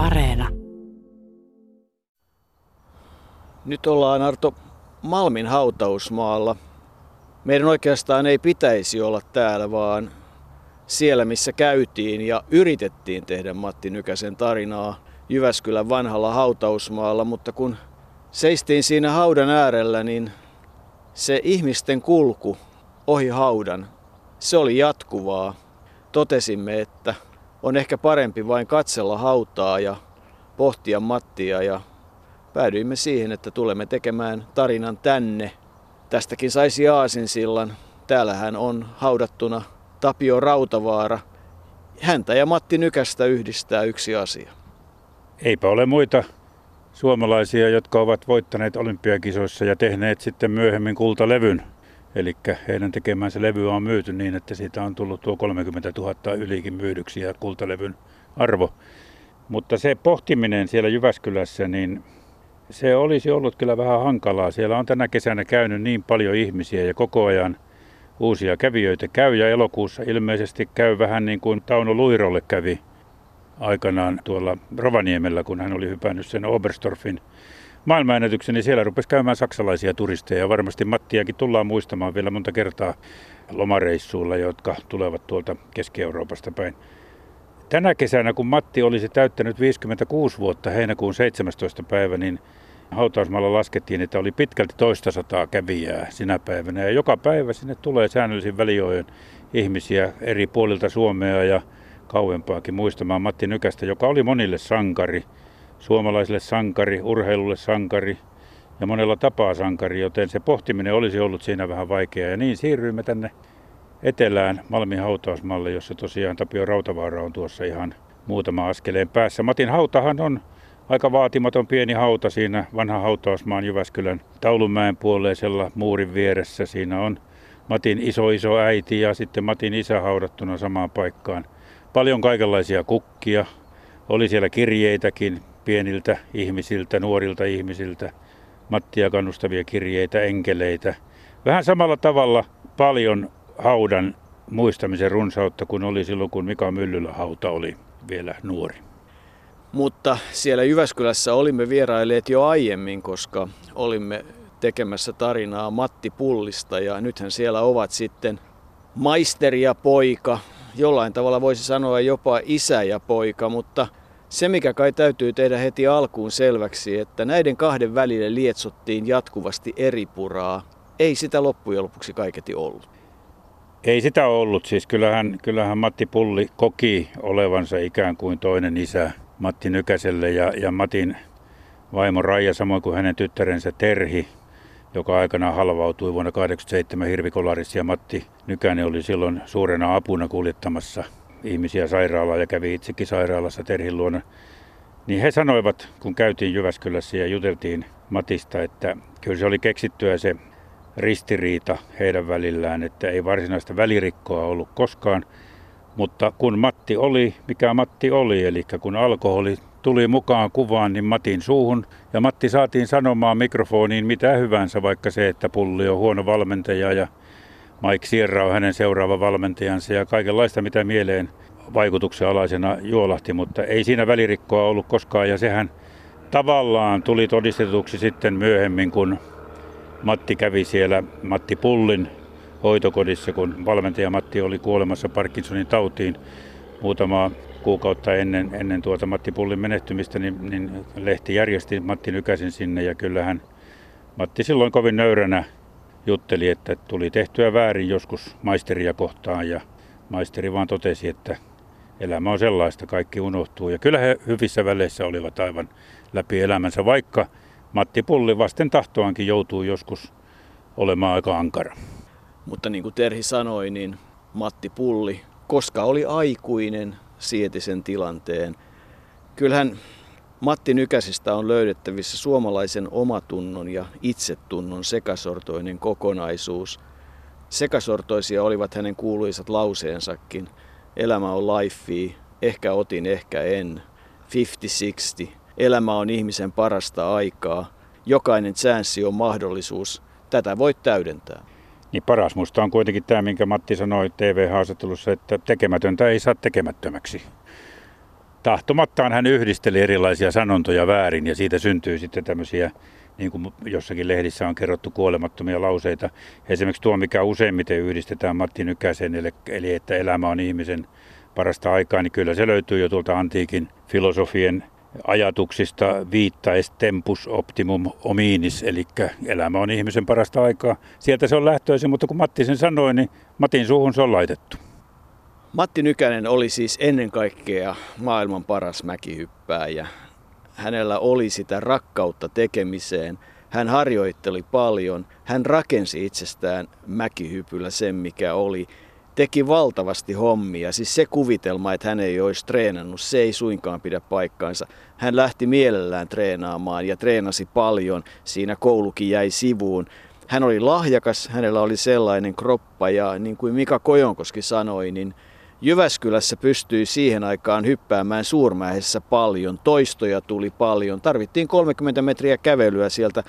Areena. Nyt ollaan Arto Malmin hautausmaalla. Meidän oikeastaan ei pitäisi olla täällä, vaan siellä missä käytiin ja yritettiin tehdä Matti Nykäsen tarinaa Jyväskylän vanhalla hautausmaalla, mutta kun seistiin siinä haudan äärellä, niin se ihmisten kulku ohi haudan, se oli jatkuvaa. Totesimme, että on ehkä parempi vain katsella hautaa ja pohtia Mattia ja päädyimme siihen, että tulemme tekemään tarinan tänne. Tästäkin saisi Aasinsillan. Täällähän on haudattuna Tapio Rautavaara. Häntä ja Matti Nykästä yhdistää yksi asia. Eipä ole muita suomalaisia, jotka ovat voittaneet olympiakisoissa ja tehneet sitten myöhemmin kultalevyn. Eli heidän tekemänsä levy on myyty niin, että siitä on tullut tuo 30 000 ylikin myydyksi ja kultalevyn arvo. Mutta se pohtiminen siellä Jyväskylässä, niin se olisi ollut kyllä vähän hankalaa. Siellä on tänä kesänä käynyt niin paljon ihmisiä ja koko ajan uusia kävijöitä käy ja elokuussa ilmeisesti käy vähän niin kuin Tauno Luirolle kävi aikanaan tuolla Rovaniemellä, kun hän oli hypännyt sen Oberstorfin maailmanennätyksen, niin siellä rupesi käymään saksalaisia turisteja. Varmasti Mattiakin tullaan muistamaan vielä monta kertaa lomareissuilla, jotka tulevat tuolta Keski-Euroopasta päin. Tänä kesänä, kun Matti olisi täyttänyt 56 vuotta heinäkuun 17. päivä, niin hautausmaalla laskettiin, että oli pitkälti toista sataa kävijää sinä päivänä. Ja joka päivä sinne tulee säännöllisin välijojen ihmisiä eri puolilta Suomea ja kauempaakin muistamaan Matti Nykästä, joka oli monille sankari, suomalaisille sankari, urheilulle sankari ja monella tapaa sankari, joten se pohtiminen olisi ollut siinä vähän vaikeaa. Ja niin siirryimme tänne etelään Malmin hautausmalle, jossa tosiaan Tapio Rautavaara on tuossa ihan muutama askeleen päässä. Matin hautahan on aika vaatimaton pieni hauta siinä vanha hautausmaan Jyväskylän Taulunmäen puoleisella muurin vieressä. Siinä on Matin iso iso äiti ja sitten Matin isä haudattuna samaan paikkaan. Paljon kaikenlaisia kukkia. Oli siellä kirjeitäkin pieniltä ihmisiltä, nuorilta ihmisiltä. Mattia kannustavia kirjeitä, enkeleitä. Vähän samalla tavalla paljon haudan muistamisen runsautta kuin oli silloin, kun Mika Myllylä hauta oli vielä nuori. Mutta siellä Jyväskylässä olimme vierailleet jo aiemmin, koska olimme tekemässä tarinaa Matti Pullista ja nythän siellä ovat sitten maisteri ja poika, jollain tavalla voisi sanoa jopa isä ja poika, mutta se mikä kai täytyy tehdä heti alkuun selväksi, että näiden kahden välille lietsottiin jatkuvasti eri puraa. Ei sitä loppujen lopuksi kaiketi ollut. Ei sitä ollut. Siis kyllähän, kyllähän Matti Pulli koki olevansa ikään kuin toinen isä Matti Nykäselle ja, ja Matin vaimo Raija, samoin kuin hänen tyttärensä Terhi, joka aikana halvautui vuonna 1987 hirvikolarissa ja Matti Nykänen oli silloin suurena apuna kuljettamassa ihmisiä sairaalaan ja kävi itsekin sairaalassa Terhin luona. Niin he sanoivat, kun käytiin Jyväskylässä ja juteltiin Matista, että kyllä se oli keksittyä se ristiriita heidän välillään, että ei varsinaista välirikkoa ollut koskaan. Mutta kun Matti oli, mikä Matti oli, eli kun alkoholi tuli mukaan kuvaan, niin Matin suuhun. Ja Matti saatiin sanomaan mikrofoniin mitä hyvänsä, vaikka se, että Pulli on huono valmentaja ja Mike Sierra on hänen seuraava valmentajansa ja kaikenlaista mitä mieleen vaikutuksen alaisena juolahti, mutta ei siinä välirikkoa ollut koskaan. Ja sehän tavallaan tuli todistetuksi sitten myöhemmin, kun Matti kävi siellä Matti Pullin hoitokodissa, kun valmentaja Matti oli kuolemassa Parkinsonin tautiin muutama kuukautta ennen, ennen tuota Matti Pullin menehtymistä, niin, niin lehti järjesti Matti Nykäsen sinne ja kyllähän Matti silloin kovin nöyränä jutteli, että tuli tehtyä väärin joskus maisteria kohtaan ja maisteri vaan totesi, että elämä on sellaista, kaikki unohtuu. Ja kyllä he hyvissä väleissä olivat aivan läpi elämänsä, vaikka Matti Pulli vasten tahtoankin joutuu joskus olemaan aika ankara. Mutta niin kuin Terhi sanoi, niin Matti Pulli, koska oli aikuinen, sieti sen tilanteen. Kyllähän Matti Nykäsistä on löydettävissä suomalaisen omatunnon ja itsetunnon sekasortoinen kokonaisuus. Sekasortoisia olivat hänen kuuluisat lauseensakin. Elämä on life, ehkä otin, ehkä en. 50-60. Elämä on ihmisen parasta aikaa. Jokainen chanssi on mahdollisuus. Tätä voit täydentää. Niin paras musta on kuitenkin tämä, minkä Matti sanoi TV-haastattelussa, että tekemätöntä ei saa tekemättömäksi. Tahtomattaan hän yhdisteli erilaisia sanontoja väärin ja siitä syntyy sitten tämmöisiä niin kuin jossakin lehdissä on kerrottu kuolemattomia lauseita. Esimerkiksi tuo, mikä useimmiten yhdistetään Matti Nykäsen, eli että elämä on ihmisen parasta aikaa, niin kyllä se löytyy jo tuolta antiikin filosofien ajatuksista viitta est tempus optimum hominis, eli elämä on ihmisen parasta aikaa. Sieltä se on lähtöisin, mutta kun Matti sen sanoi, niin Matin suuhun se on laitettu. Matti Nykänen oli siis ennen kaikkea maailman paras mäkihyppääjä. Hänellä oli sitä rakkautta tekemiseen. Hän harjoitteli paljon. Hän rakensi itsestään mäkihypyllä sen, mikä oli teki valtavasti hommia. Siis se kuvitelma, että hän ei olisi treenannut, se ei suinkaan pidä paikkaansa. Hän lähti mielellään treenaamaan ja treenasi paljon. Siinä koulukin jäi sivuun. Hän oli lahjakas, hänellä oli sellainen kroppa ja niin kuin Mika Kojonkoski sanoi, niin Jyväskylässä pystyi siihen aikaan hyppäämään suurmäessä paljon. Toistoja tuli paljon. Tarvittiin 30 metriä kävelyä sieltä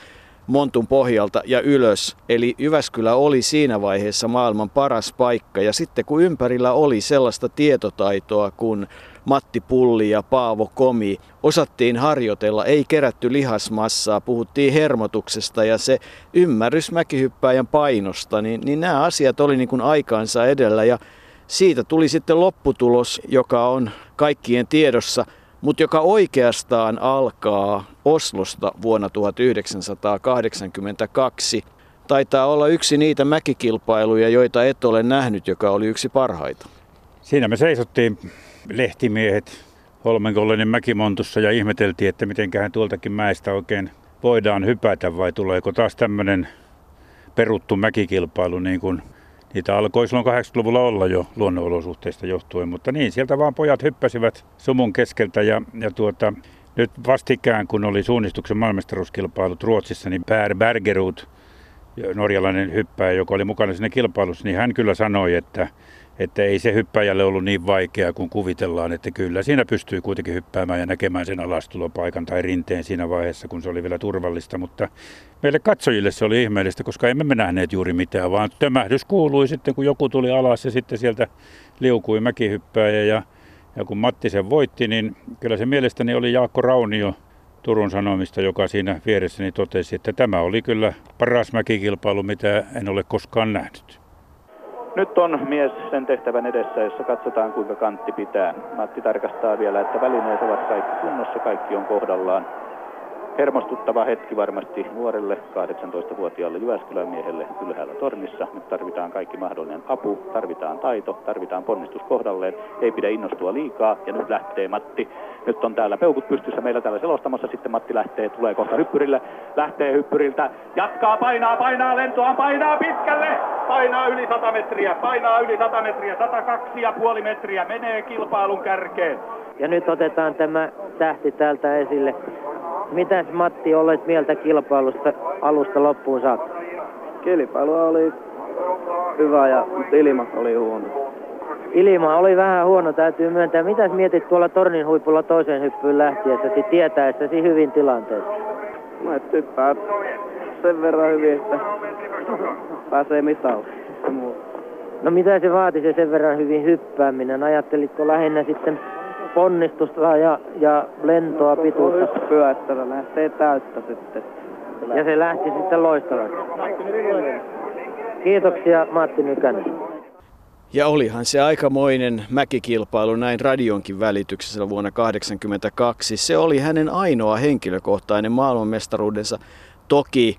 Montun pohjalta ja ylös. Eli Jyväskylä oli siinä vaiheessa maailman paras paikka. Ja sitten kun ympärillä oli sellaista tietotaitoa kuin Matti Pulli ja Paavo Komi, osattiin harjoitella, ei kerätty lihasmassaa, puhuttiin hermotuksesta ja se ymmärrys mäkihyppääjän painosta, niin, niin nämä asiat oli niin kuin aikaansa edellä ja siitä tuli sitten lopputulos, joka on kaikkien tiedossa – mutta joka oikeastaan alkaa Oslosta vuonna 1982. Taitaa olla yksi niitä mäkikilpailuja, joita et ole nähnyt, joka oli yksi parhaita. Siinä me seisottiin lehtimiehet Holmenkollenin mäkimontussa ja ihmeteltiin, että mitenköhän tuoltakin mäestä oikein voidaan hypätä vai tuleeko taas tämmöinen peruttu mäkikilpailu niin kuin Niitä alkoi silloin 80-luvulla olla jo luonnonolosuhteista johtuen, mutta niin, sieltä vaan pojat hyppäsivät sumun keskeltä ja, ja tuota, nyt vastikään, kun oli suunnistuksen maailmestaruuskilpailut Ruotsissa, niin Per Bergerud, norjalainen hyppäjä, joka oli mukana siinä kilpailussa, niin hän kyllä sanoi, että että ei se hyppäjälle ollut niin vaikeaa kuin kuvitellaan, että kyllä siinä pystyy kuitenkin hyppäämään ja näkemään sen alastulopaikan tai rinteen siinä vaiheessa, kun se oli vielä turvallista, mutta meille katsojille se oli ihmeellistä, koska emme me nähneet juuri mitään, vaan tömähdys kuului sitten, kun joku tuli alas ja sitten sieltä liukui mäkihyppääjä ja, ja kun Matti sen voitti, niin kyllä se mielestäni oli Jaakko Raunio, Turun Sanomista, joka siinä vieressäni totesi, että tämä oli kyllä paras mäkikilpailu, mitä en ole koskaan nähnyt. Nyt on mies sen tehtävän edessä, jossa katsotaan kuinka kantti pitää. Matti tarkastaa vielä, että välineet ovat kaikki kunnossa, kaikki on kohdallaan. Hermostuttava hetki varmasti nuorelle 18-vuotiaalle Jyväskylän miehelle ylhäällä tornissa. Nyt tarvitaan kaikki mahdollinen apu, tarvitaan taito, tarvitaan ponnistus kohdalleen. Ei pidä innostua liikaa ja nyt lähtee Matti. Nyt on täällä peukut pystyssä meillä täällä selostamassa. Sitten Matti lähtee, tulee kohta hyppyrille, lähtee hyppyriltä, jatkaa, painaa, painaa lentoa, painaa pitkälle, painaa yli 100 metriä, painaa yli 100 metriä, 102,5 metriä, menee kilpailun kärkeen. Ja nyt otetaan tämä tähti täältä esille. Mitäs Matti olet mieltä kilpailusta alusta loppuun saakka? Kilpailu oli hyvä ja ilma oli huono. Ilma oli vähän huono, täytyy myöntää. Mitäs mietit tuolla tornin huipulla toiseen hyppyyn lähtiessäsi tietäessäsi hyvin tilanteessa? Mä et hyppää sen verran hyvin, että pääsee mitalle. No mitä se vaati se sen verran hyvin hyppääminen? Ajattelitko lähinnä sitten ponnistusta ja, ja lentoa pituutta. Pyöttävä lähtee täyttä sitten. Ja se lähti sitten loistavasti. Kiitoksia Matti Nykänen. Ja olihan se aikamoinen mäkikilpailu näin radionkin välityksessä vuonna 1982. Se oli hänen ainoa henkilökohtainen maailmanmestaruudensa. Toki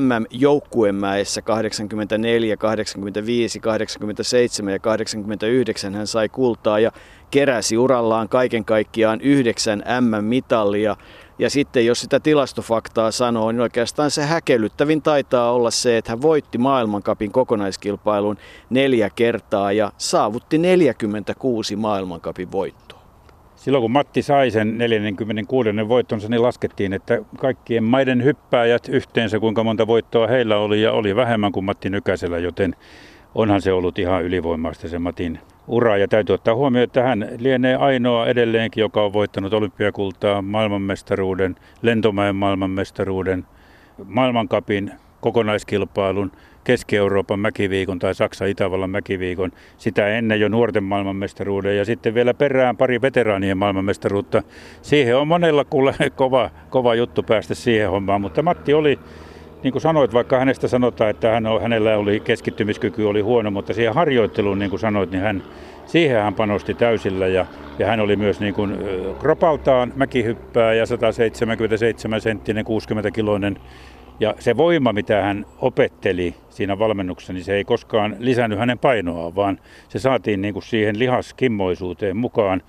MM-joukkuemäessä 84, 85, 87 ja 89 hän sai kultaa ja keräsi urallaan kaiken kaikkiaan yhdeksän MM-mitallia. Ja sitten jos sitä tilastofaktaa sanoo, niin oikeastaan se häkellyttävin taitaa olla se, että hän voitti maailmankapin kokonaiskilpailun neljä kertaa ja saavutti 46 maailmankapin voittoa. Silloin kun Matti sai sen 46. voittonsa, niin laskettiin, että kaikkien maiden hyppääjät yhteensä kuinka monta voittoa heillä oli ja oli vähemmän kuin Matti Nykäsellä, joten onhan se ollut ihan ylivoimaista se Matin ura. Ja täytyy ottaa huomioon, että hän lienee ainoa edelleenkin, joka on voittanut olympiakultaa, maailmanmestaruuden, lentomäen maailmanmestaruuden, maailmankapin, kokonaiskilpailun Keski-Euroopan mäkiviikon tai Saksa-Itävallan mäkiviikon. Sitä ennen jo nuorten maailmanmestaruuden ja sitten vielä perään pari veteraanien maailmanmestaruutta. Siihen on monella kuule kova, kova juttu päästä siihen hommaan, mutta Matti oli niin kuin sanoit, vaikka hänestä sanotaan, että hän on, hänellä oli keskittymiskyky oli huono, mutta siihen harjoitteluun, niin kuin sanoit, niin hän, siihen hän panosti täysillä ja, ja hän oli myös niin kuin, kropaltaan mäkihyppää ja 177 senttinen, 60 kiloinen ja se voima, mitä hän opetteli siinä valmennuksessa, niin se ei koskaan lisännyt hänen painoaan, vaan se saatiin niin kuin siihen lihaskimmoisuuteen mukaan.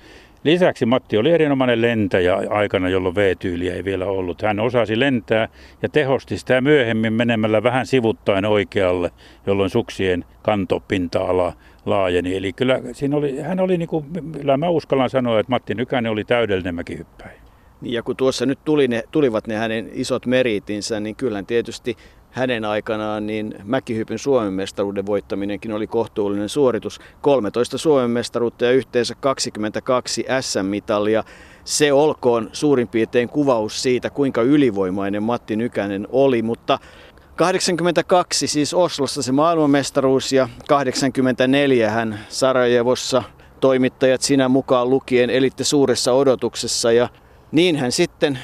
Lisäksi Matti oli erinomainen lentäjä aikana, jolloin V-tyyliä ei vielä ollut. Hän osasi lentää ja tehosti sitä myöhemmin menemällä vähän sivuttaen oikealle, jolloin suksien kantopinta-ala laajeni. Eli kyllä siinä oli, hän oli, niin kuin, kyllä mä uskallan sanoa, että Matti Nykänen oli täydellinen mäkihyppäjä. Niin ja kun tuossa nyt tuli ne, tulivat ne hänen isot meritinsä, niin kyllä tietysti hänen aikanaan niin mäkihypyn Suomen mestaruuden voittaminenkin oli kohtuullinen suoritus. 13 Suomen mestaruutta ja yhteensä 22 SM-mitalia. Se olkoon suurin piirtein kuvaus siitä, kuinka ylivoimainen Matti Nykänen oli, mutta 82 siis Oslossa se maailmanmestaruus ja 84 hän Sarajevossa toimittajat sinä mukaan lukien elitte suuressa odotuksessa ja niinhän sitten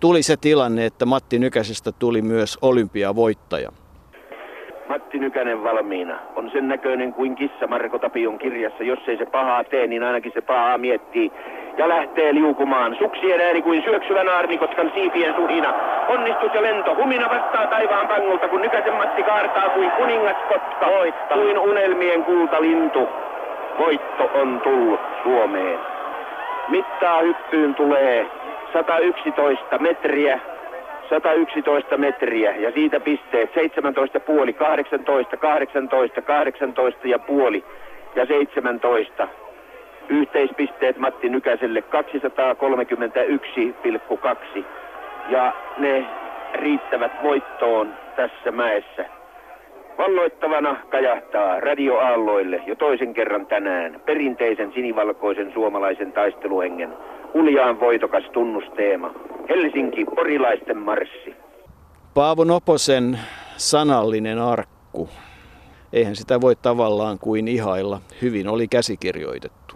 tuli se tilanne, että Matti Nykäsestä tuli myös olympiavoittaja. Matti Nykänen valmiina. On sen näköinen kuin kissa Marko Tapion kirjassa. Jos ei se pahaa tee, niin ainakin se pahaa miettii. Ja lähtee liukumaan. Suksien ääni kuin syöksyvän aarnikotkan siipien suhina. Onnistus ja lento. Humina vastaa taivaan pangulta, kun Nykäsen Matti kaartaa kuin kuningaskotka. Voittaa. Kuin unelmien kultalintu. Voitto on tullut Suomeen. Mittaa hyppyyn tulee 111 metriä, 111 metriä ja siitä pisteet 17,5, 18, 18, 18 ja puoli ja 17. Yhteispisteet Matti Nykäselle 231,2 ja ne riittävät voittoon tässä mäessä. Valloittavana kajahtaa radioaalloille jo toisen kerran tänään perinteisen sinivalkoisen suomalaisen taisteluhengen uljaan voitokas tunnusteema. Helsinki, porilaisten marssi. Paavo Noposen sanallinen arkku. Eihän sitä voi tavallaan kuin ihailla. Hyvin oli käsikirjoitettu.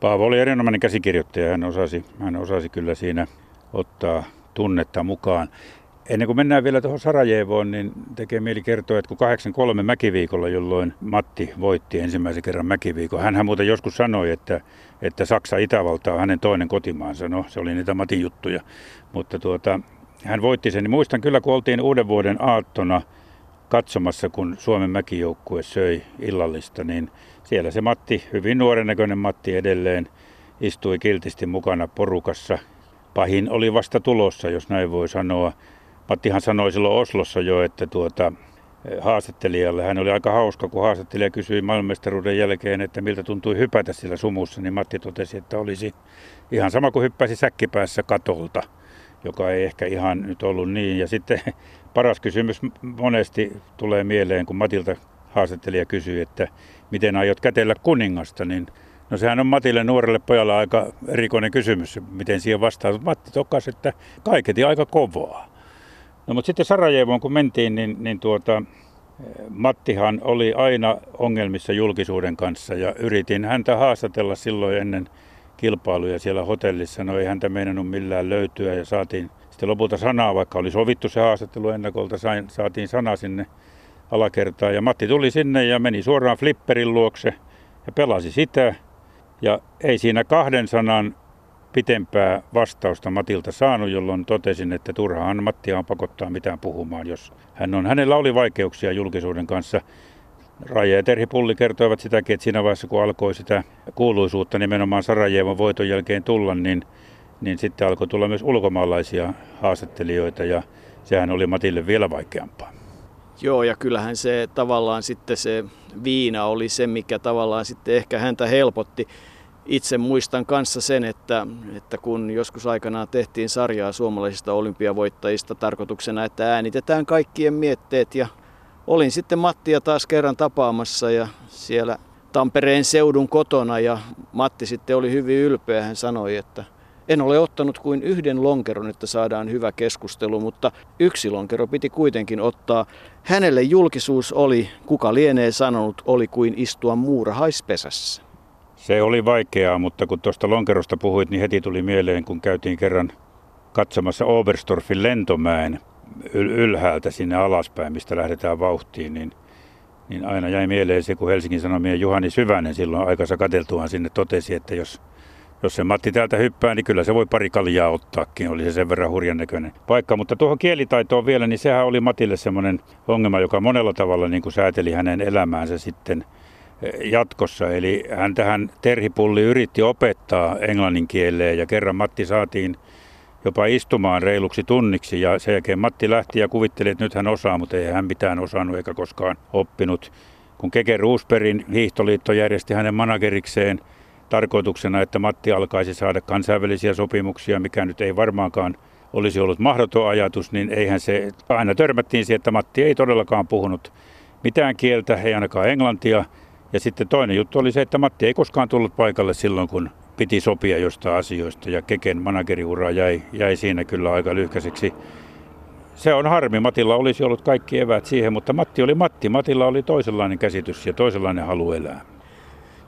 Paavo oli erinomainen käsikirjoittaja. Hän osasi, hän osasi kyllä siinä ottaa tunnetta mukaan. Ennen kuin mennään vielä tuohon Sarajevoon, niin tekee mieli kertoa, että kun 83 mäkiviikolla, jolloin Matti voitti ensimmäisen kerran mäkiviikon, hän muuten joskus sanoi, että, että Saksa-Itävalta on hänen toinen kotimaansa. No, se oli niitä Matin juttuja. Mutta tuota, hän voitti sen. Niin muistan kyllä, kun oltiin uuden vuoden aattona katsomassa, kun Suomen mäkijoukkue söi illallista, niin siellä se Matti, hyvin nuoren näköinen Matti edelleen, istui kiltisti mukana porukassa. Pahin oli vasta tulossa, jos näin voi sanoa. Mattihan sanoi silloin Oslossa jo, että tuota, haastattelijalle. Hän oli aika hauska, kun haastattelija kysyi maailmanmestaruuden jälkeen, että miltä tuntui hypätä sillä sumussa, niin Matti totesi, että olisi ihan sama kuin hyppäsi säkkipäässä katolta, joka ei ehkä ihan nyt ollut niin. Ja sitten paras kysymys monesti tulee mieleen, kun Matilta haastattelija kysyi, että miten aiot kätellä kuningasta, niin No sehän on Matille nuorelle pojalle aika erikoinen kysymys, miten siihen vastaa. Matti tokasi, että kaiketi aika kovaa. No mutta sitten Sarajevoon kun mentiin, niin, niin tuota, Mattihan oli aina ongelmissa julkisuuden kanssa ja yritin häntä haastatella silloin ennen kilpailuja siellä hotellissa. No ei häntä meinannut millään löytyä ja saatiin sitten lopulta sanaa, vaikka oli sovittu se haastattelu ennakolta, sain, saatiin sana sinne alakertaan. Ja Matti tuli sinne ja meni suoraan flipperin luokse ja pelasi sitä. Ja ei siinä kahden sanan pitempää vastausta Matilta saanut, jolloin totesin, että turhaan Mattia on pakottaa mitään puhumaan, jos hän on. Hänellä oli vaikeuksia julkisuuden kanssa. Raija ja Terhi Pulli kertoivat sitäkin, että siinä vaiheessa kun alkoi sitä kuuluisuutta nimenomaan Sarajevon voiton jälkeen tulla, niin, niin sitten alkoi tulla myös ulkomaalaisia haastattelijoita ja sehän oli Matille vielä vaikeampaa. Joo, ja kyllähän se tavallaan sitten se viina oli se, mikä tavallaan sitten ehkä häntä helpotti itse muistan kanssa sen, että, että kun joskus aikanaan tehtiin sarjaa suomalaisista olympiavoittajista tarkoituksena, että äänitetään kaikkien mietteet ja olin sitten Mattia taas kerran tapaamassa ja siellä Tampereen seudun kotona ja Matti sitten oli hyvin ylpeä. Hän sanoi, että, En ole ottanut kuin yhden lonkeron, että saadaan hyvä keskustelu, mutta yksi lonkero piti kuitenkin ottaa. Hänelle julkisuus oli, kuka lienee sanonut, oli kuin istua muurahaispesässä. Se oli vaikeaa, mutta kun tuosta lonkerosta puhuit, niin heti tuli mieleen, kun käytiin kerran katsomassa Oberstorfin lentomäen ylhäältä sinne alaspäin, mistä lähdetään vauhtiin, niin, niin aina jäi mieleen se, kun Helsingin Sanomien Juhani Syvänen silloin aikansa kateltuaan sinne totesi, että jos, jos se Matti täältä hyppää, niin kyllä se voi pari kaljaa ottaakin, oli se sen verran hurjan näköinen paikka. Mutta tuohon kielitaitoon vielä, niin sehän oli Matille semmoinen ongelma, joka monella tavalla niin kuin sääteli hänen elämäänsä sitten jatkossa. Eli hän tähän Terhipulli yritti opettaa englannin kieleen ja kerran Matti saatiin jopa istumaan reiluksi tunniksi ja sen jälkeen Matti lähti ja kuvitteli, että nyt hän osaa, mutta ei hän mitään osannut eikä koskaan oppinut. Kun Keke Roosbergin hiihtoliitto järjesti hänen managerikseen tarkoituksena, että Matti alkaisi saada kansainvälisiä sopimuksia, mikä nyt ei varmaankaan olisi ollut mahdoton ajatus, niin eihän se, aina törmättiin siihen, että Matti ei todellakaan puhunut mitään kieltä, ei ainakaan englantia. Ja sitten toinen juttu oli se, että Matti ei koskaan tullut paikalle silloin, kun piti sopia jostain asioista ja Keken manageriura jäi, jäi siinä kyllä aika lyhkäiseksi. Se on harmi, Matilla olisi ollut kaikki evät siihen, mutta Matti oli Matti. Matilla oli toisenlainen käsitys ja toisenlainen halu elää.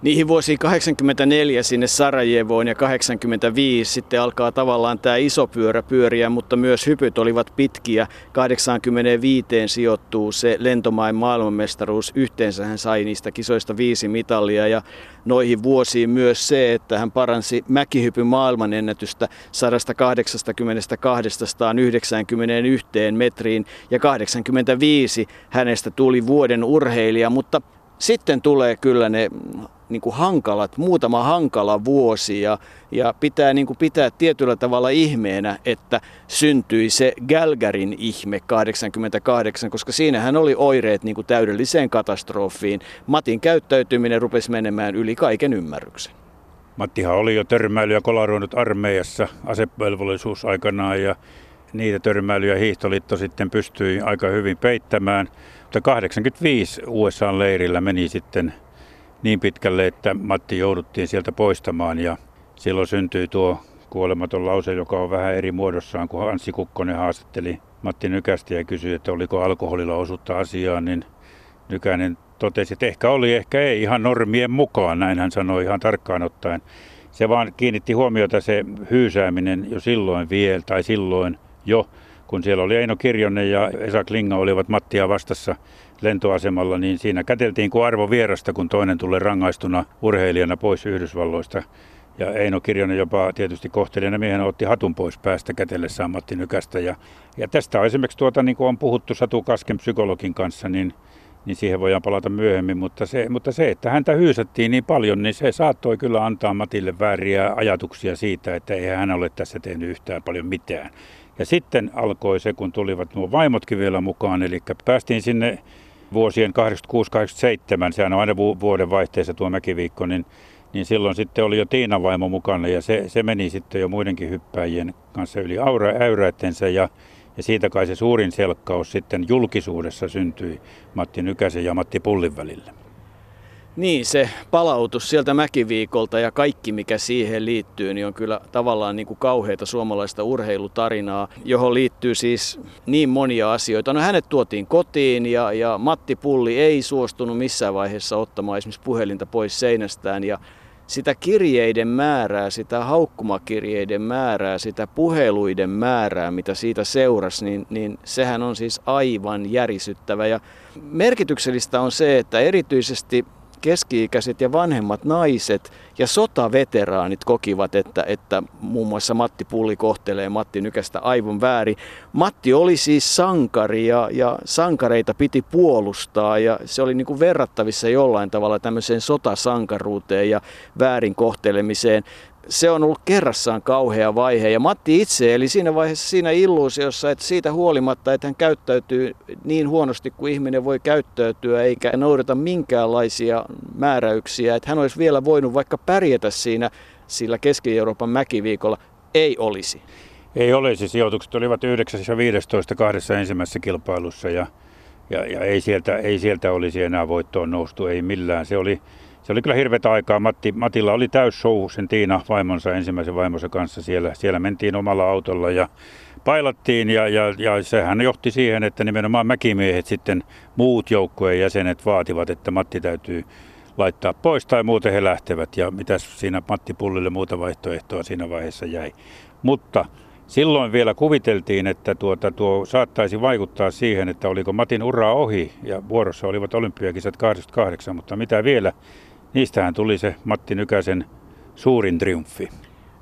Niihin vuosiin 84 sinne Sarajevoon ja 85 sitten alkaa tavallaan tämä iso pyörä pyöriä, mutta myös hypyt olivat pitkiä. 85 sijoittuu se lentomain maailmanmestaruus. Yhteensä hän sai niistä kisoista viisi mitalia ja noihin vuosiin myös se, että hän paransi mäkihypyn maailmanennätystä 182-191 metriin ja 85 hänestä tuli vuoden urheilija, mutta sitten tulee kyllä ne niin kuin hankalat, muutama hankala vuosi ja, ja pitää niin kuin pitää tietyllä tavalla ihmeenä, että syntyi se Gälgarin ihme 88, koska siinähän oli oireet niin kuin täydelliseen katastrofiin. Matin käyttäytyminen rupesi menemään yli kaiken ymmärryksen. Mattihan oli jo törmäilyä kolaroinut armeijassa asevelvollisuus aikanaan ja niitä törmäilyjä hiihtoliitto sitten pystyi aika hyvin peittämään. Mutta 85 USA-leirillä meni sitten niin pitkälle, että Matti jouduttiin sieltä poistamaan ja silloin syntyi tuo kuolematon lause, joka on vähän eri muodossaan, kun Anssi Kukkonen haastatteli Matti Nykästä ja kysyi, että oliko alkoholilla osuutta asiaan, niin Nykänen totesi, että ehkä oli, ehkä ei ihan normien mukaan, näin hän sanoi ihan tarkkaan ottaen. Se vaan kiinnitti huomiota se hyysääminen jo silloin vielä, tai silloin jo, kun siellä oli Eino Kirjonen ja Esa Klinga olivat Mattia vastassa lentoasemalla, niin siinä käteltiin kuin arvo vierasta, kun toinen tulee rangaistuna urheilijana pois Yhdysvalloista. Ja Eino Kirjonen jopa tietysti kohtelijana miehenä otti hatun pois päästä kätellessään Matti Nykästä. Ja, ja tästä on esimerkiksi tuota, niin kuin on puhuttu Satu Kasken psykologin kanssa, niin, niin siihen voidaan palata myöhemmin. Mutta se, mutta se, että häntä hyysättiin niin paljon, niin se saattoi kyllä antaa Matille vääriä ajatuksia siitä, että ei hän ole tässä tehnyt yhtään paljon mitään. Ja sitten alkoi se, kun tulivat nuo vaimotkin vielä mukaan, eli päästiin sinne vuosien 86-87, sehän on aina vuoden vaihteessa tuo mäkiviikko, niin, niin silloin sitten oli jo Tiinan vaimo mukana ja se, se meni sitten jo muidenkin hyppäjien kanssa yli aura, äyräittensä ja, ja siitä kai se suurin selkkaus sitten julkisuudessa syntyi Matti Nykäsen ja Matti Pullin välillä. Niin, se palautus sieltä mäkiviikolta ja kaikki mikä siihen liittyy, niin on kyllä tavallaan niin kuin kauheita suomalaista urheilutarinaa, johon liittyy siis niin monia asioita. No hänet tuotiin kotiin ja, ja Matti Pulli ei suostunut missään vaiheessa ottamaan esimerkiksi puhelinta pois seinästään ja sitä kirjeiden määrää, sitä haukkumakirjeiden määrää, sitä puheluiden määrää, mitä siitä seurasi, niin, niin sehän on siis aivan järisyttävä. Ja merkityksellistä on se, että erityisesti keski-ikäiset ja vanhemmat naiset ja sotaveteraanit kokivat, että, että muun muassa Matti Pulli kohtelee Matti Nykästä aivan väärin. Matti oli siis sankari ja, ja sankareita piti puolustaa ja se oli niin kuin verrattavissa jollain tavalla tämmöiseen sotasankaruuteen ja väärin kohtelemiseen se on ollut kerrassaan kauhea vaihe. Ja Matti itse eli siinä vaiheessa siinä illuusiossa, että siitä huolimatta, että hän käyttäytyy niin huonosti kuin ihminen voi käyttäytyä, eikä noudata minkäänlaisia määräyksiä, että hän olisi vielä voinut vaikka pärjätä siinä sillä Keski-Euroopan mäkiviikolla, ei olisi. Ei olisi. Sijoitukset olivat 9 ja 15 kahdessa ensimmäisessä kilpailussa ja, ja, ja ei, sieltä, ei sieltä olisi enää voittoon noustu, ei millään. Se oli se oli kyllä hirvetä aikaa. Matti, Matilla oli täys show sen Tiina vaimonsa ensimmäisen vaimonsa kanssa siellä. Siellä mentiin omalla autolla ja pailattiin ja, ja, ja sehän johti siihen, että nimenomaan mäkimiehet sitten muut joukkueen jäsenet vaativat, että Matti täytyy laittaa pois tai muuten he lähtevät. Ja mitä siinä Matti Pullille muuta vaihtoehtoa siinä vaiheessa jäi. Mutta silloin vielä kuviteltiin, että tuota, tuo saattaisi vaikuttaa siihen, että oliko Matin ura ohi ja vuorossa olivat olympiakisat 88, mutta mitä vielä, niistähän tuli se Matti Nykäsen suurin triumfi.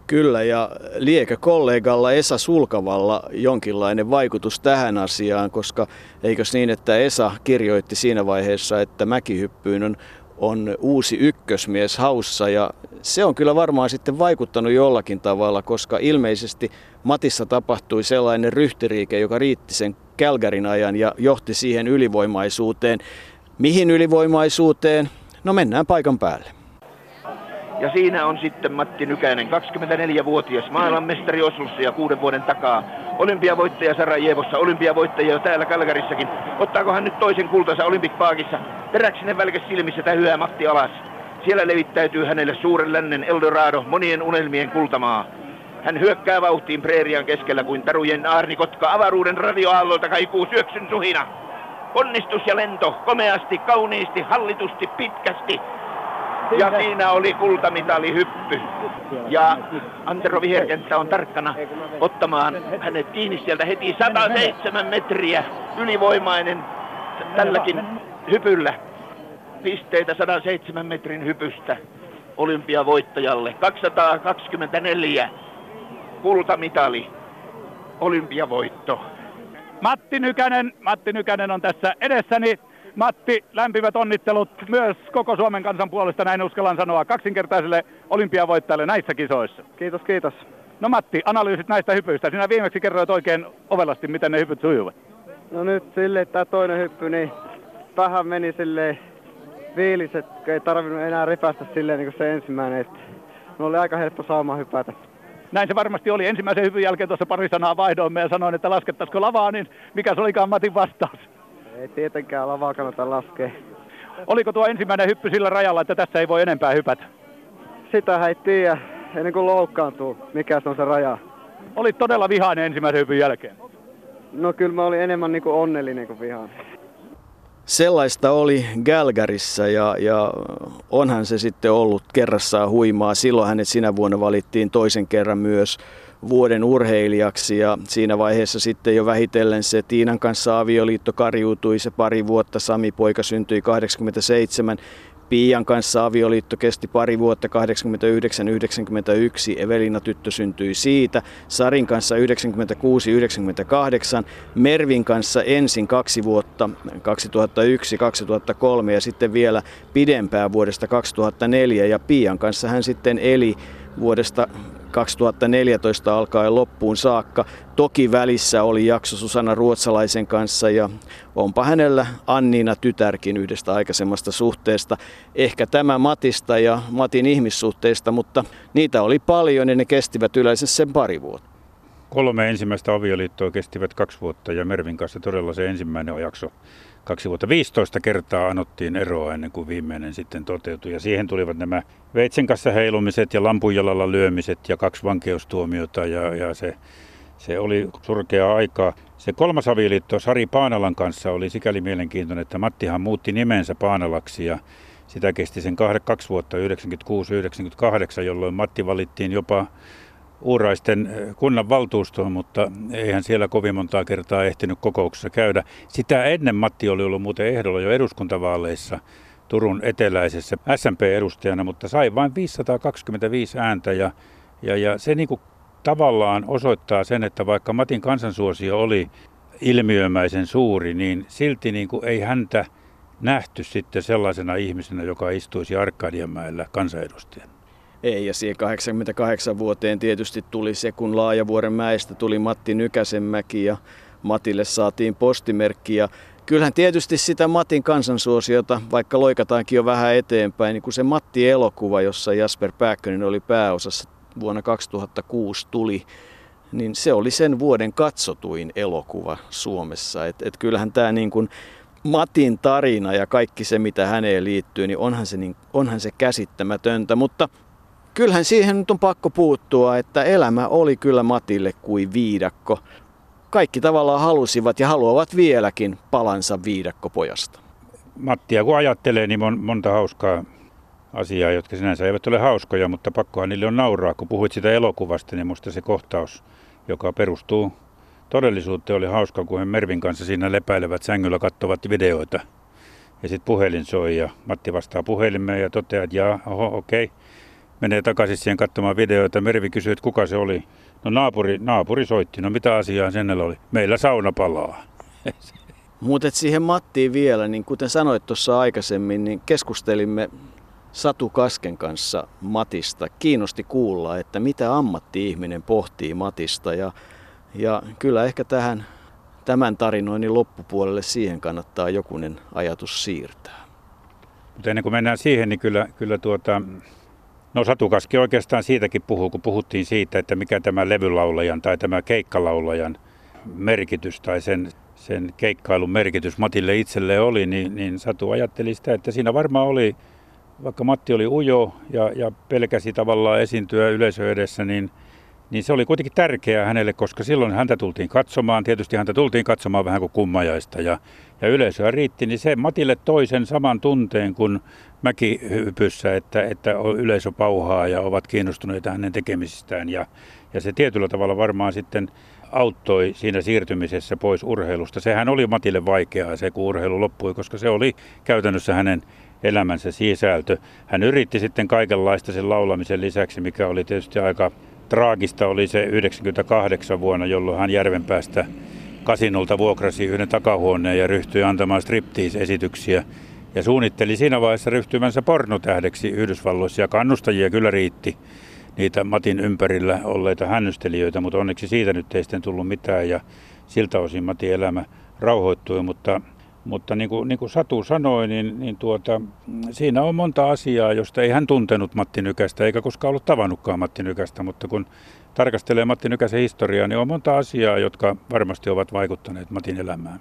Kyllä, ja liekö kollegalla Esa Sulkavalla jonkinlainen vaikutus tähän asiaan, koska eikös niin, että Esa kirjoitti siinä vaiheessa, että mäkihyppyyn on, on uusi ykkösmies haussa, ja se on kyllä varmaan sitten vaikuttanut jollakin tavalla, koska ilmeisesti Matissa tapahtui sellainen ryhtiriike, joka riitti sen Kälkärin ajan ja johti siihen ylivoimaisuuteen. Mihin ylivoimaisuuteen? No mennään paikan päälle. Ja siinä on sitten Matti Nykänen, 24-vuotias maailmanmestari Oslossa ja kuuden vuoden takaa. Olympiavoittaja Sarajevossa, olympiavoittaja jo täällä Kalgarissakin. Ottaako hän nyt toisen kultansa Olympic Parkissa? Teräksinen välkäs silmissä tähyää Matti alas. Siellä levittäytyy hänelle suuren lännen Eldorado, monien unelmien kultamaa. Hän hyökkää vauhtiin preerian keskellä kuin tarujen aarnikotka avaruuden radioaallolta kaikuu syöksyn suhina. Onnistus ja lento, komeasti, kauniisti, hallitusti, pitkästi. Ja siinä oli kultamitali hyppy. Ja Antero Viherkenttä on tarkkana ottamaan hänet kiinni sieltä heti 107 metriä ylivoimainen tälläkin hypyllä. Pisteitä 107 metrin hypystä olympiavoittajalle. 224 kultamitali, olympiavoitto. Matti Nykänen, Matti Nykänen on tässä edessäni. Matti, lämpimät onnittelut myös koko Suomen kansan puolesta, näin uskallan sanoa, kaksinkertaiselle olympiavoittajalle näissä kisoissa. Kiitos, kiitos. No Matti, analyysit näistä hypyistä. Sinä viimeksi kerroit oikein ovelasti, miten ne hypyt sujuvat. No nyt silleen, että tämä toinen hyppy, niin vähän meni silleen fiilis, että ei tarvinnut enää repästä silleen niin kuin se ensimmäinen. Että oli aika helppo saama hypätä. Näin se varmasti oli. Ensimmäisen hyvyn jälkeen tuossa pari sanaa vaihdoimme ja sanoin, että laskettaisiko lavaa, niin mikä se olikaan Matin vastaus? Ei tietenkään lavaa kannata laskea. Oliko tuo ensimmäinen hyppy sillä rajalla, että tässä ei voi enempää hypätä? Sitä ei tiedä ennen kuin loukkaantuu, mikä se on se raja. Olit todella vihainen ensimmäisen hypyn jälkeen. No kyllä mä olin enemmän niin kuin onnellinen kuin vihainen. Sellaista oli Galgarissa ja, ja onhan se sitten ollut kerrassaan huimaa. Silloin hänet sinä vuonna valittiin toisen kerran myös vuoden urheilijaksi ja siinä vaiheessa sitten jo vähitellen se Tiinan kanssa avioliitto karjuutui se pari vuotta. Sami poika syntyi 87 Pian kanssa avioliitto kesti pari vuotta, 89-91. Evelina tyttö syntyi siitä. Sarin kanssa 96-98. Mervin kanssa ensin kaksi vuotta, 2001-2003 ja sitten vielä pidempään vuodesta 2004. Ja Pian kanssa hän sitten eli vuodesta 2014 alkaen loppuun saakka. Toki välissä oli jakso Susanna Ruotsalaisen kanssa ja onpa hänellä Anniina tytärkin yhdestä aikaisemmasta suhteesta. Ehkä tämä Matista ja Matin ihmissuhteista, mutta niitä oli paljon ja ne kestivät yleensä sen pari vuotta. Kolme ensimmäistä avioliittoa kestivät kaksi vuotta ja Mervin kanssa todella se ensimmäinen jakso kaksi vuotta 15 kertaa anottiin eroa ennen kuin viimeinen sitten toteutui. Ja siihen tulivat nämä veitsen kanssa heilumiset ja lampujalalla lyömiset ja kaksi vankeustuomiota ja, ja se, se oli surkea aikaa. Se kolmas avioliitto Sari Paanalan kanssa oli sikäli mielenkiintoinen, että Mattihan muutti nimensä Paanalaksi ja sitä kesti sen kaksi vuotta, 96-98, jolloin Matti valittiin jopa Uuraisten eh, kunnan valtuustoon, mutta eihän siellä kovin montaa kertaa ehtinyt kokouksessa käydä. Sitä ennen Matti oli ollut muuten ehdolla jo eduskuntavaaleissa Turun eteläisessä SMP-edustajana, mutta sai vain 525 ääntä ja, ja, ja se niin kuin tavallaan osoittaa sen, että vaikka Matin kansansuosio oli ilmiömäisen suuri, niin silti niin kuin ei häntä nähty sitten sellaisena ihmisenä, joka istuisi Arkadianmäellä kansanedustajana. Ei, ja siihen 88 vuoteen tietysti tuli se, kun Laajavuoren mäestä tuli Matti Nykäsenmäki ja Matille saatiin postimerkki. Ja kyllähän tietysti sitä Matin kansansuosiota, vaikka loikataankin jo vähän eteenpäin, niin kun se Matti-elokuva, jossa Jasper Pääkkönen oli pääosassa vuonna 2006 tuli, niin se oli sen vuoden katsotuin elokuva Suomessa. Et, et kyllähän tämä niin kuin Matin tarina ja kaikki se, mitä häneen liittyy, niin onhan se, niin, onhan se käsittämätöntä. Mutta kyllähän siihen nyt on pakko puuttua, että elämä oli kyllä Matille kuin viidakko. Kaikki tavallaan halusivat ja haluavat vieläkin palansa viidakkopojasta. Mattia kun ajattelee, niin on monta hauskaa asiaa, jotka sinänsä eivät ole hauskoja, mutta pakkohan niille on nauraa. Kun puhuit sitä elokuvasta, niin musta se kohtaus, joka perustuu todellisuuteen, oli hauska, kun he Mervin kanssa siinä lepäilevät sängyllä, katsovat videoita. Ja sitten puhelin soi ja Matti vastaa puhelimeen ja toteaa, että jaa, oho, okei. Okay. Menee takaisin siihen katsomaan videoita. Mervi kysyy, että kuka se oli. No naapuri, naapuri soitti. No mitä asiaa sen oli? Meillä sauna palaa. Mutta siihen Mattiin vielä, niin kuten sanoit tuossa aikaisemmin, niin keskustelimme Satu Kasken kanssa Matista. Kiinnosti kuulla, että mitä ammatti-ihminen pohtii Matista ja, ja kyllä ehkä tähän tämän tarinoinnin loppupuolelle siihen kannattaa jokunen ajatus siirtää. Mutta ennen kuin mennään siihen, niin kyllä, kyllä tuota, no Satu Kaski oikeastaan siitäkin puhuu, kun puhuttiin siitä, että mikä tämä levylaulajan tai tämä keikkalaulajan merkitys tai sen, sen keikkailun merkitys Matille itselleen oli, niin, niin Satu ajatteli sitä, että siinä varmaan oli vaikka Matti oli ujo ja, ja pelkäsi tavallaan esiintyä yleisö edessä, niin, niin se oli kuitenkin tärkeää hänelle, koska silloin häntä tultiin katsomaan. Tietysti häntä tultiin katsomaan vähän kuin kummajaista ja, ja yleisöä riitti, niin se Matille toi sen saman tunteen kuin mäkihypyssä, että, että yleisö pauhaa ja ovat kiinnostuneita hänen tekemisistään. Ja, ja se tietyllä tavalla varmaan sitten auttoi siinä siirtymisessä pois urheilusta. Sehän oli Matille vaikeaa se, kun urheilu loppui, koska se oli käytännössä hänen elämänsä sisältö. Hän yritti sitten kaikenlaista sen laulamisen lisäksi, mikä oli tietysti aika traagista, oli se 98 vuonna, jolloin hän Järvenpäästä kasinolta vuokrasi yhden takahuoneen ja ryhtyi antamaan striptease-esityksiä. Ja suunnitteli siinä vaiheessa ryhtymänsä pornotähdeksi Yhdysvalloissa ja kannustajia kyllä riitti niitä Matin ympärillä olleita hännystelijöitä, mutta onneksi siitä nyt ei sitten tullut mitään ja siltä osin Matin elämä rauhoittui, mutta mutta niin kuin, niin kuin Satu sanoi, niin, niin tuota, siinä on monta asiaa, josta ei hän tuntenut Matti Nykästä, eikä koskaan ollut tavannutkaan Matti Nykästä, mutta kun tarkastelee Matti Nykäsen historiaa, niin on monta asiaa, jotka varmasti ovat vaikuttaneet Matin elämään.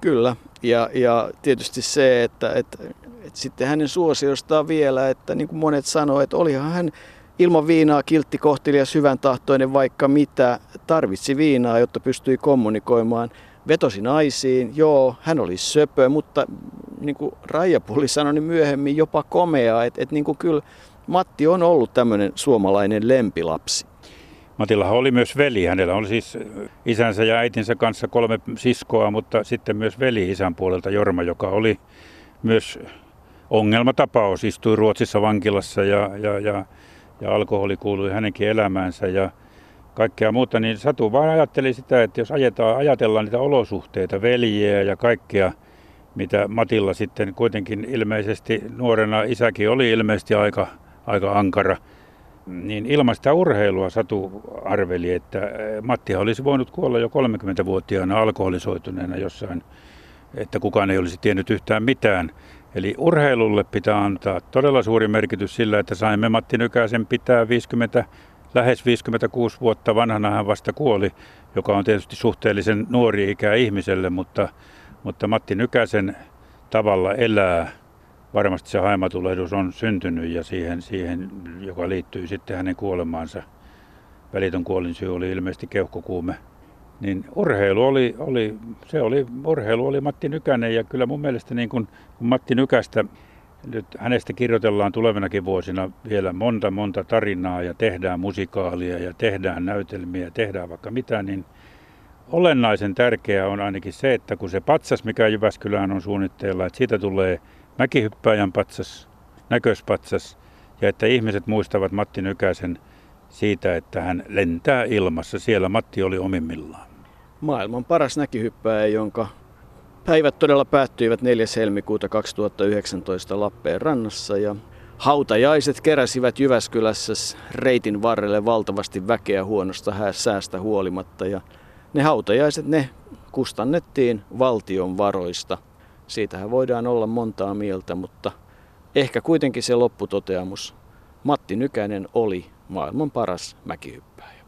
Kyllä, ja, ja tietysti se, että, että, että sitten hänen suosiostaan vielä, että niin kuin monet sanoivat, että olihan hän ilman viinaa kiltti, kohtelias, hyvän tahtoinen, vaikka mitä, tarvitsi viinaa, jotta pystyi kommunikoimaan – vetosi naisiin, joo, hän oli söpö, mutta niin kuin Raijapulli sanoi niin myöhemmin jopa komea, että, että niin kyllä Matti on ollut tämmöinen suomalainen lempilapsi. Matillahan oli myös veli. Hänellä oli siis isänsä ja äitinsä kanssa kolme siskoa, mutta sitten myös veli isän puolelta Jorma, joka oli myös ongelmatapaus. Istui Ruotsissa vankilassa ja, ja, ja, ja alkoholi kuului hänenkin elämäänsä. Ja kaikkea muuta, niin Satu vaan ajatteli sitä, että jos ajetaan, ajatellaan niitä olosuhteita, veljeä ja kaikkea, mitä Matilla sitten kuitenkin ilmeisesti nuorena isäkin oli ilmeisesti aika, aika ankara, niin ilman sitä urheilua Satu arveli, että Matti olisi voinut kuolla jo 30-vuotiaana alkoholisoituneena jossain, että kukaan ei olisi tiennyt yhtään mitään. Eli urheilulle pitää antaa todella suuri merkitys sillä, että saimme Matti Nykäsen pitää 50 lähes 56 vuotta vanhana hän vasta kuoli, joka on tietysti suhteellisen nuori ikä ihmiselle, mutta, mutta Matti Nykäsen tavalla elää. Varmasti se haimatulehdus on syntynyt ja siihen, siihen, joka liittyy sitten hänen kuolemaansa. Välitön kuolinsyy oli ilmeisesti keuhkokuume. Niin urheilu oli, oli, se oli, urheilu oli Matti Nykänen ja kyllä mun mielestä niin kun, kun Matti Nykästä nyt hänestä kirjoitellaan tulevinakin vuosina vielä monta monta tarinaa ja tehdään musikaalia ja tehdään näytelmiä ja tehdään vaikka mitä, niin olennaisen tärkeää on ainakin se, että kun se patsas, mikä Jyväskylään on suunnitteilla, että siitä tulee mäkihyppäjän patsas, näköispatsas ja että ihmiset muistavat Matti Nykäsen siitä, että hän lentää ilmassa. Siellä Matti oli omimmillaan. Maailman paras näkihyppäjä, jonka Päivät todella päättyivät 4. helmikuuta 2019 Lappeenrannassa ja hautajaiset keräsivät Jyväskylässä reitin varrelle valtavasti väkeä huonosta säästä huolimatta ja ne hautajaiset ne kustannettiin valtion varoista. Siitähän voidaan olla montaa mieltä, mutta ehkä kuitenkin se lopputoteamus. Matti Nykänen oli maailman paras mäkihyppääjä.